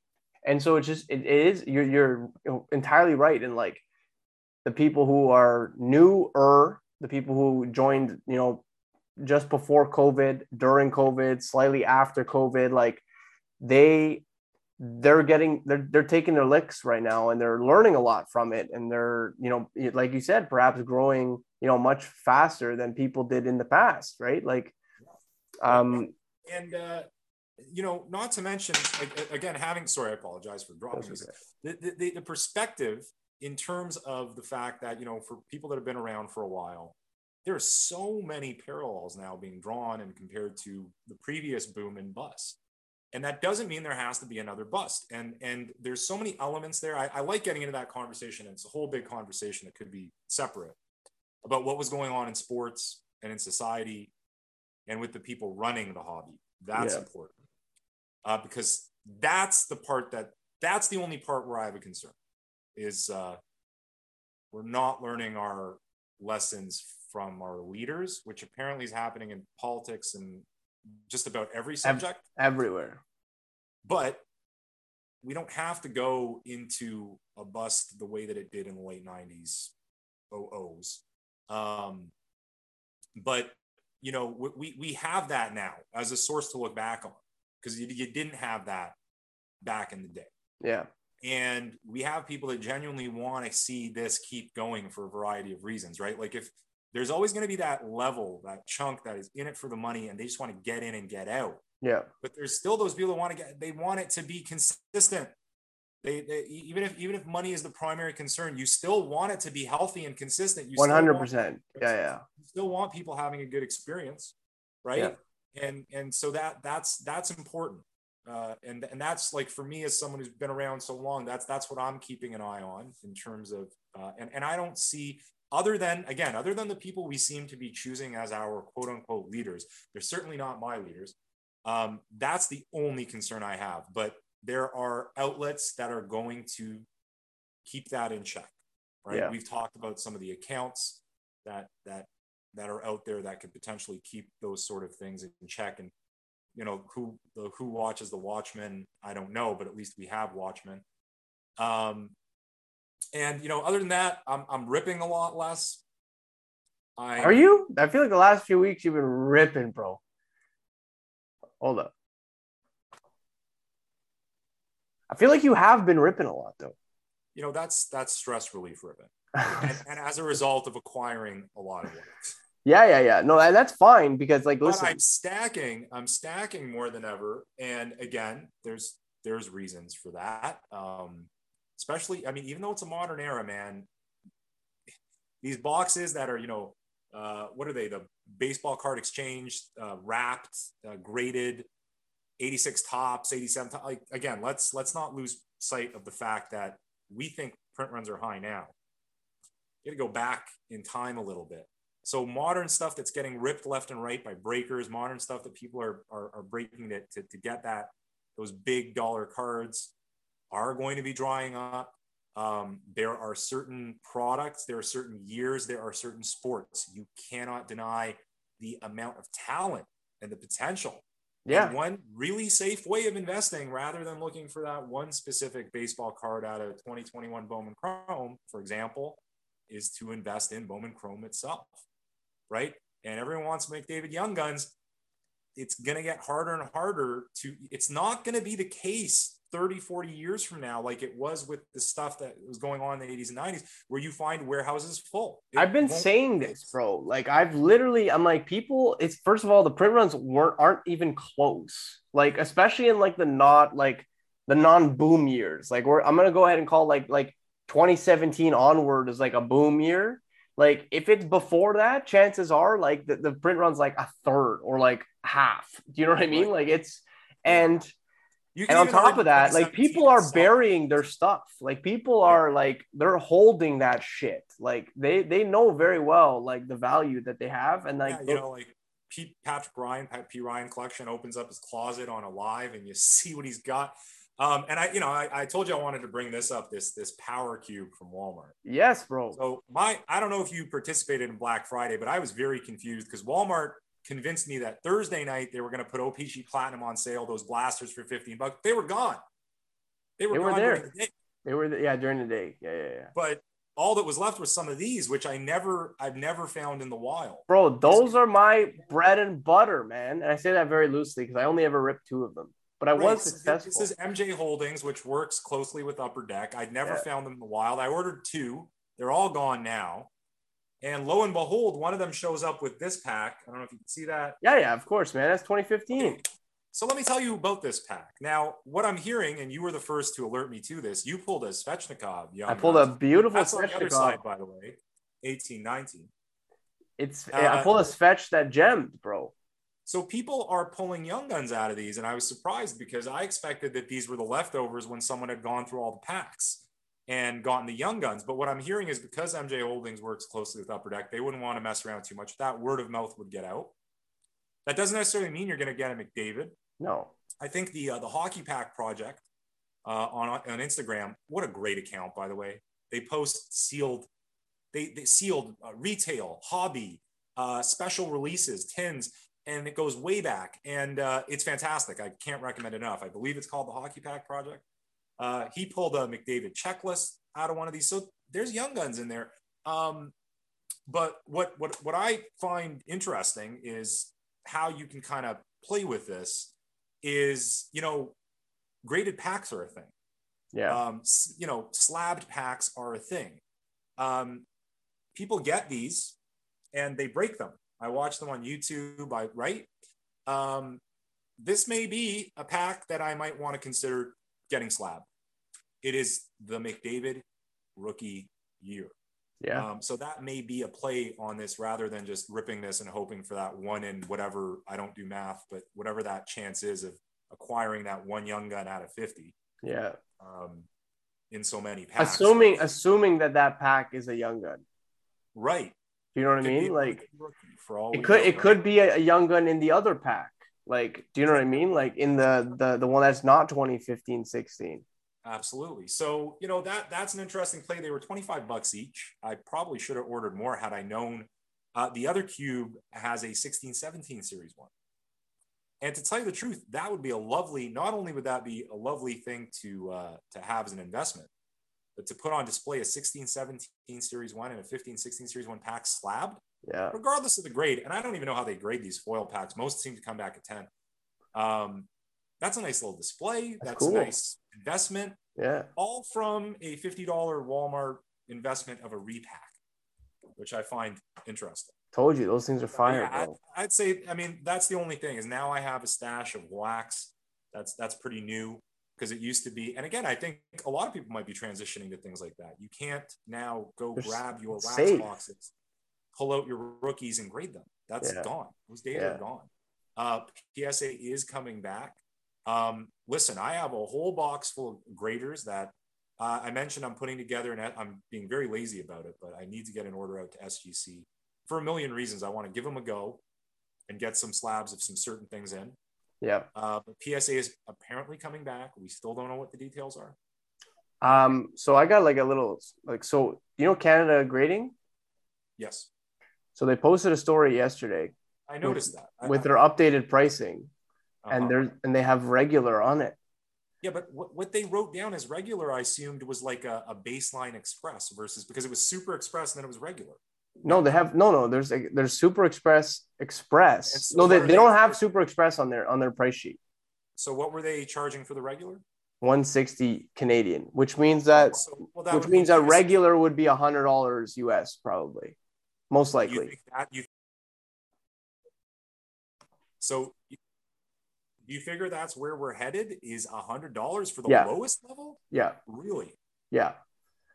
and so it's just it is you're you're entirely right in like the people who are newer the people who joined you know just before covid during covid slightly after covid like they they're getting they're they're taking their licks right now and they're learning a lot from it and they're you know like you said perhaps growing you know much faster than people did in the past right like um and uh you know, not to mention again having. Sorry, I apologize for dropping this. The, the, the perspective in terms of the fact that you know, for people that have been around for a while, there are so many parallels now being drawn and compared to the previous boom and bust. and that doesn't mean there has to be another bust. And and there's so many elements there. I, I like getting into that conversation. It's a whole big conversation that could be separate about what was going on in sports and in society and with the people running the hobby. That's Yeah. important uh, because that's the part that that's the only part where i have a concern is uh, we're not learning our lessons from our leaders which apparently is happening in politics and just about every subject everywhere. but we don't have to go into a bust the way that it did in the late 90s OOs. Um, but you know, we- we we have that now as a source to look back on because you, you didn't have that back in the day. Yeah. And we have people that genuinely want to see this keep going for a variety of reasons, right? Like if there's always going to be that level, that chunk that is in it for the money and they just want to get in and get out Yeah. but there's still those people that want to get they want it to be consistent they, they even if even if money is the primary concern you still want it to be healthy and consistent you One still hundred want- percent. Yeah, yeah. you still want people having a good experience right and and so that that's that's important uh, and and that's like for me as someone who's been around so long that's that's what i'm keeping an eye on in terms of uh, and and i don't see other than again other than the people we seem to be choosing as our quote unquote leaders they're certainly not my leaders um, that's the only concern i have but there are outlets that are going to keep that in check right Yeah. we've talked about some of the accounts that that that are out there that could potentially keep those sort of things in check and you know who the who watches the watchmen i don't know but at least we have watchmen um and you know other than that i'm, I'm ripping a lot less I, Are you? I feel like the last few weeks you've been ripping, bro. Hold up. I feel like you have been ripping a lot though. you know that's that's stress relief ripping and, and as a result of acquiring a lot of works yeah, yeah, yeah. No, that's fine because like but listen, i'm stacking i'm stacking more than ever. And again there's there's reasons for that. Um especially i mean even though it's a modern era man these boxes that are you know uh what are they? The baseball card exchange uh wrapped uh, graded 86 Topps 87 to- like again let's let's not lose sight of the fact that we think print runs are high now. You got to go back in time a little bit so modern stuff that's getting ripped left and right by breakers, modern stuff that people are are, are breaking to, to, to get that those big dollar cards are going to be drying up. Um, there are certain products, there are certain years, there are certain sports. You cannot deny the amount of talent and the potential. yeah, And one really safe way of investing rather than looking for that one specific baseball card out of 2021 Bowman Chrome, for example, is to invest in Bowman Chrome itself, right? And everyone wants McDavid Young Guns. It's going to get harder and harder to, it's not going to be the case 30, 40 years from now, like it was with the stuff that was going on in the 80s and 90s, where you find warehouses full. It I've been saying this, bro. Like I've literally, I'm like, people. It's first of all, the print runs weren't aren't even close. Like especially in like the not like the non boom years. Like we're I'm gonna go ahead and call like like 2017 onward is like a boom year. Like if it's before that, chances are like the, the print runs like a third or like half. Do you know what I mean? Like it's and You and on top of that, like people are burying their stuff. Like people are like they're holding that shit. Like they they know very well like the value that they have, and like yeah, you know, like Pete, Patrick Ryan, Pat P. Ryan collection opens up his closet on a live, and you see what he's got. Um, and I, you know, I, I told you I wanted to bring this up this this Power Cube from Walmart. yes, bro. So my, I don't know if you participated in Black Friday, but I was very confused because Walmart convinced me that Thursday night they were going to put OPC Platinum on sale, those blasters for 15 bucks. They were gone. They were, They were gone there. the. They were the, yeah during the day. Yeah, yeah, yeah. But all that was left was some of these, which I never, I've never found in the wild. Bro, those are my bread and butter, man. And I say that very loosely because I only ever ripped two of them, but I Right, was successful. This is MJ Holdings, which works closely with Upper Deck. I'd never Yeah. found them in the wild. I ordered two. They're all gone now. And lo and behold, one of them shows up with this pack. I don't know if you can see that. yeah, yeah, of course, man. That's 2015. So let me tell you about this pack. Now, what I'm hearing, and you were the first to alert me to this, you pulled a Svechnikov. I pulled a beautiful That's on the other Svechnikov. side, by the way. 18, 19. It's Uh, I pulled a Svech that gemmed, bro. So people are pulling young guns out of these, and I was surprised because I expected that these were the leftovers when someone had gone through all the packs and gotten the young guns. But what I'm hearing is because MJ Holdings works closely with Upper Deck, they wouldn't want to mess around too much. That word of mouth would get out. That doesn't necessarily mean you're going to get a McDavid. No. I think the uh, the Hockey Pack project uh, on on Instagram, what a great account by the way. They post sealed, they, they sealed uh, retail, hobby, uh, special releases, tins, and it goes way back. And uh, it's fantastic. I can't recommend enough. I believe it's called the Hockey Pack Project. Uh, he pulled a McDavid checklist out of one of these. So there's young guns in there. Um, but what what what I find interesting is how you can kind of play with this. Is you know, graded packs are a thing. Yeah. Um, you know, slabbed packs are a thing. Um, people get these and they break them. I watch them on YouTube. I right. Um, this may be a pack that I might want to consider getting slab. It is the McDavid rookie year. Yeah. Um, so that may be a play on this rather than just ripping this and hoping for that one in whatever I don't do math, but whatever that chance is of acquiring that one young gun out of 50 yeah. um, in so many packs. Assuming assuming that that pack is a young gun. right. Do you know what I mean? Like for all it could it could be a, a young gun in the other pack. Like, do you know what I mean? Like in the the the one that's not 2015 16. Absolutely. So, you know, that that's an interesting play. They were 25 bucks each. I probably should have ordered more had I known. Uh, the other cube has a 16 17 series one. And to tell you the truth, that would be a lovely, not only would that be a lovely thing to uh, to have as an investment, but to put on display a 16 17 series one and a 15 16 series one pack slabbed, Yeah. regardless of the grade. And I don't even know how they grade these foil packs. Most seem to come back at 10. Um, that's a nice little display. That's That's, cool. a nice investment Yeah. all from a $50 Walmart investment of a repack, which I find interesting. Told you those things are fire, Yeah, bro. I, would say, I mean, that's the only thing is now I have a stash of wax. That's that's pretty new because it used to be. And again, I think a lot of people might be transitioning to things like that. You can't now go They're grab your wax safe. boxes, pull out your rookies and grade them. That's Yeah. gone. Those days Yeah. are gone. Uh, PSA is coming back. Um, listen, I have a whole box full of graders that uh, I mentioned I'm putting together, and I'm being very lazy about it, but I need to get an order out to SGC for a million reasons. I want to give them a go and get some slabs of some certain things in. Yeah. Uh, but PSA is apparently coming back. We still don't know what the details are. Um, so I got like a little like so you know Canada grading? Yes, So they posted a story yesterday I noticed that. I- with their updated pricing uh-huh. and they're and they have regular on it. yeah, but what, what they wrote down as regular, I assumed was like a, a baseline express versus because it was super express and then it was regular. No, they have no no. There's like there's Super Express Express. No, they, they don't have Super Express on their on their price sheet. So what were they charging for the regular? 160 Canadian, which means that So, well, that which means mean that regular would be a hundred dollars US probably, most You likely. think that you so you, you figure that's where we're headed is a hundred dollars for the Yeah. lowest level? Yeah, Really? yeah.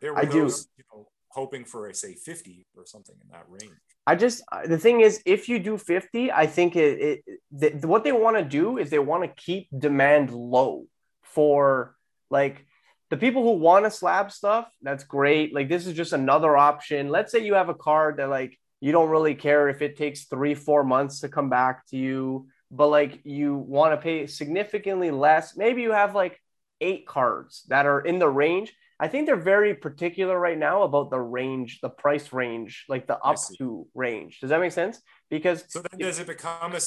There were I do. you know, hoping for a say 50 or something in that range. I just uh, the thing is, if you do 50, I think it, it the, what they want to do is they want to keep demand low for like the people who want to slab stuff. That's great. Like this is just another option. Let's say you have a card that like you don't really care if it takes three four months to come back to you, but like you want to pay significantly less. Maybe you have like eight cards that are in the range. I think they're very particular right now about the range, the price range, like the up to range. Does that make sense? Because So then does it become a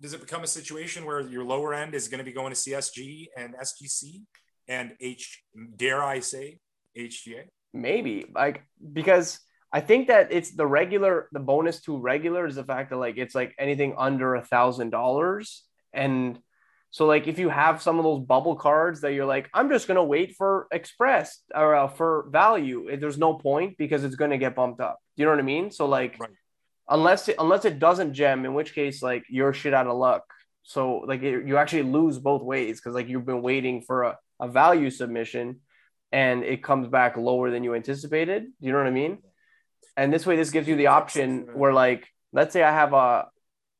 does it become a situation where your lower end is going to be going to CSG and SGC and H dare I say HGA? maybe like because I think that it's the regular, the bonus to regular is the fact that like it's like anything under a thousand dollars. And so like if you have some of those bubble cards that you're like, I'm just gonna wait for express or uh, for value, there's no point because it's gonna get bumped up. Do you know what I mean? So like Right. unless it, unless it doesn't gem, in which case like you're shit out of luck. So like it, you actually lose both ways because like you've been waiting for a, a value submission and it comes back lower than you anticipated. Do you know what I mean? And this way, this gives you the option where like let's say I have a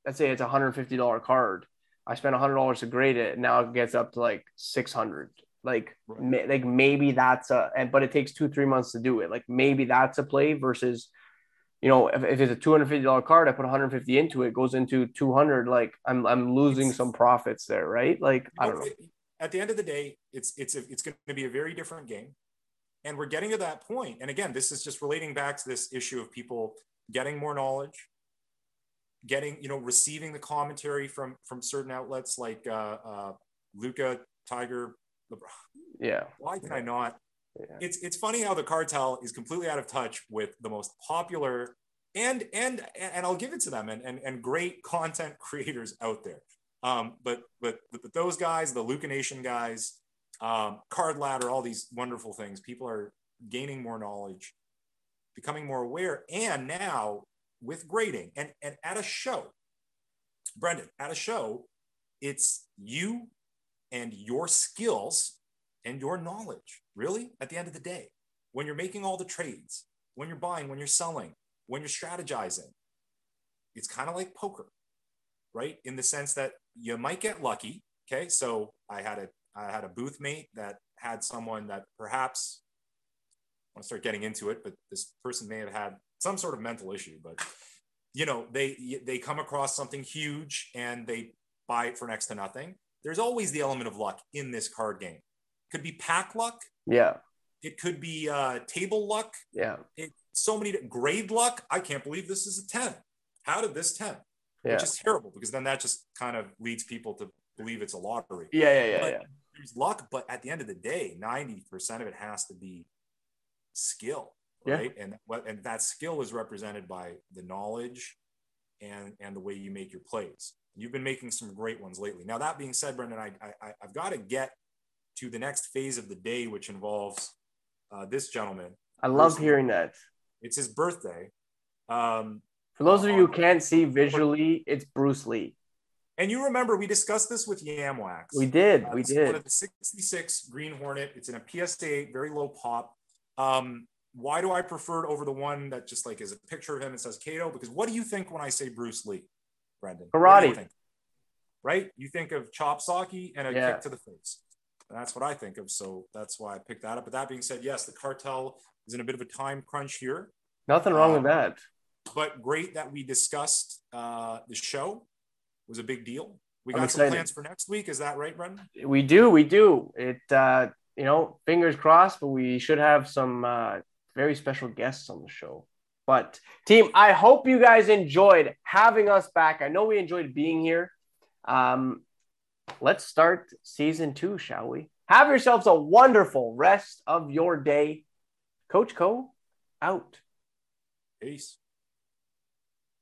let's say it's a hundred fifty dollar card. I spent a hundred dollars to grade it. Now it gets up to like six hundred. Like, Right. may, like maybe that's a, and but it takes two three months to do it. Like maybe that's a play versus, you know, if, if it's a two hundred fifty dollar card, I put one hundred fifty into it, goes into two hundred. Like I'm I'm losing some profits there, right? Like I don't know. At the end of the day, it's it's a, it's going to be a very different game, and we're getting to that point. And again, this is just relating back to this issue of people getting more knowledge, getting you know receiving the commentary from from certain outlets like uh, uh, Luca, Tiger. LeBron. Yeah, Why can I not? Yeah. It's it's funny how the cartel is completely out of touch with the most popular and and and I'll give it to them and and, and great content creators out there. Um, but, but but those guys, the Luca Nation guys, um, Card Ladder, all these wonderful things. People are gaining more knowledge, becoming more aware, and now with grading and and at a show, Brendan, at a show, it's you and your skills and your knowledge, really, at the end of the day, when you're making all the trades, when you're buying, when you're selling, when you're strategizing, it's kind of like poker, right? In the sense that you might get lucky. Okay. So I had a I had a booth mate that had someone that perhaps I want to start getting into it, but this person may have had some sort of mental issue, but you know, they they come across something huge and they buy it for next to nothing. There's always the element of luck in this card game. Could be pack luck. yeah, It could be uh, table luck. yeah, It, so many grade luck. I can't believe this is a 10. How did this 10? yeah, Which is terrible because then that just kind of leads people to believe it's a lottery. yeah, yeah, yeah, But- yeah. There's luck, but at the end of the day, 90% of it has to be skill, Yeah. right? And what and that skill is represented by the knowledge and and the way you make your plays. You've been making some great ones lately. Now that being said, Brendan, I, I I've got to get to the next phase of the day, which involves uh, this gentleman. I love hearing that. It's his birthday. Um, For those of you who can't see visually, it's Bruce Lee. and you remember we discussed this with Yamwax. We did, Uh, we is One did. of the 66 Green Hornet. It's in a PSA 8, very low pop. Um, why do I prefer it over the one that just like is a picture of him and says Kato? Because what do you think when I say Bruce Lee, Brendan? Do you Karate. Right? You think of chop socky and a Yeah. kick to the face. And that's what I think of. So that's why I picked that up. But that being said, yes, the cartel is in a bit of a time crunch here. Nothing wrong with Um, that. But great that we discussed uh, the show. It was a big deal. We got some plans for next week. Is that right, Brendan? We do, we do. It, uh, you know, fingers crossed, but we should have some uh, very special guests on the show. But team, I hope you guys enjoyed having us back. I know we enjoyed being here. Um, let's start season two, shall we? Have yourselves a wonderful rest of your day. Coach Koe, out. Peace.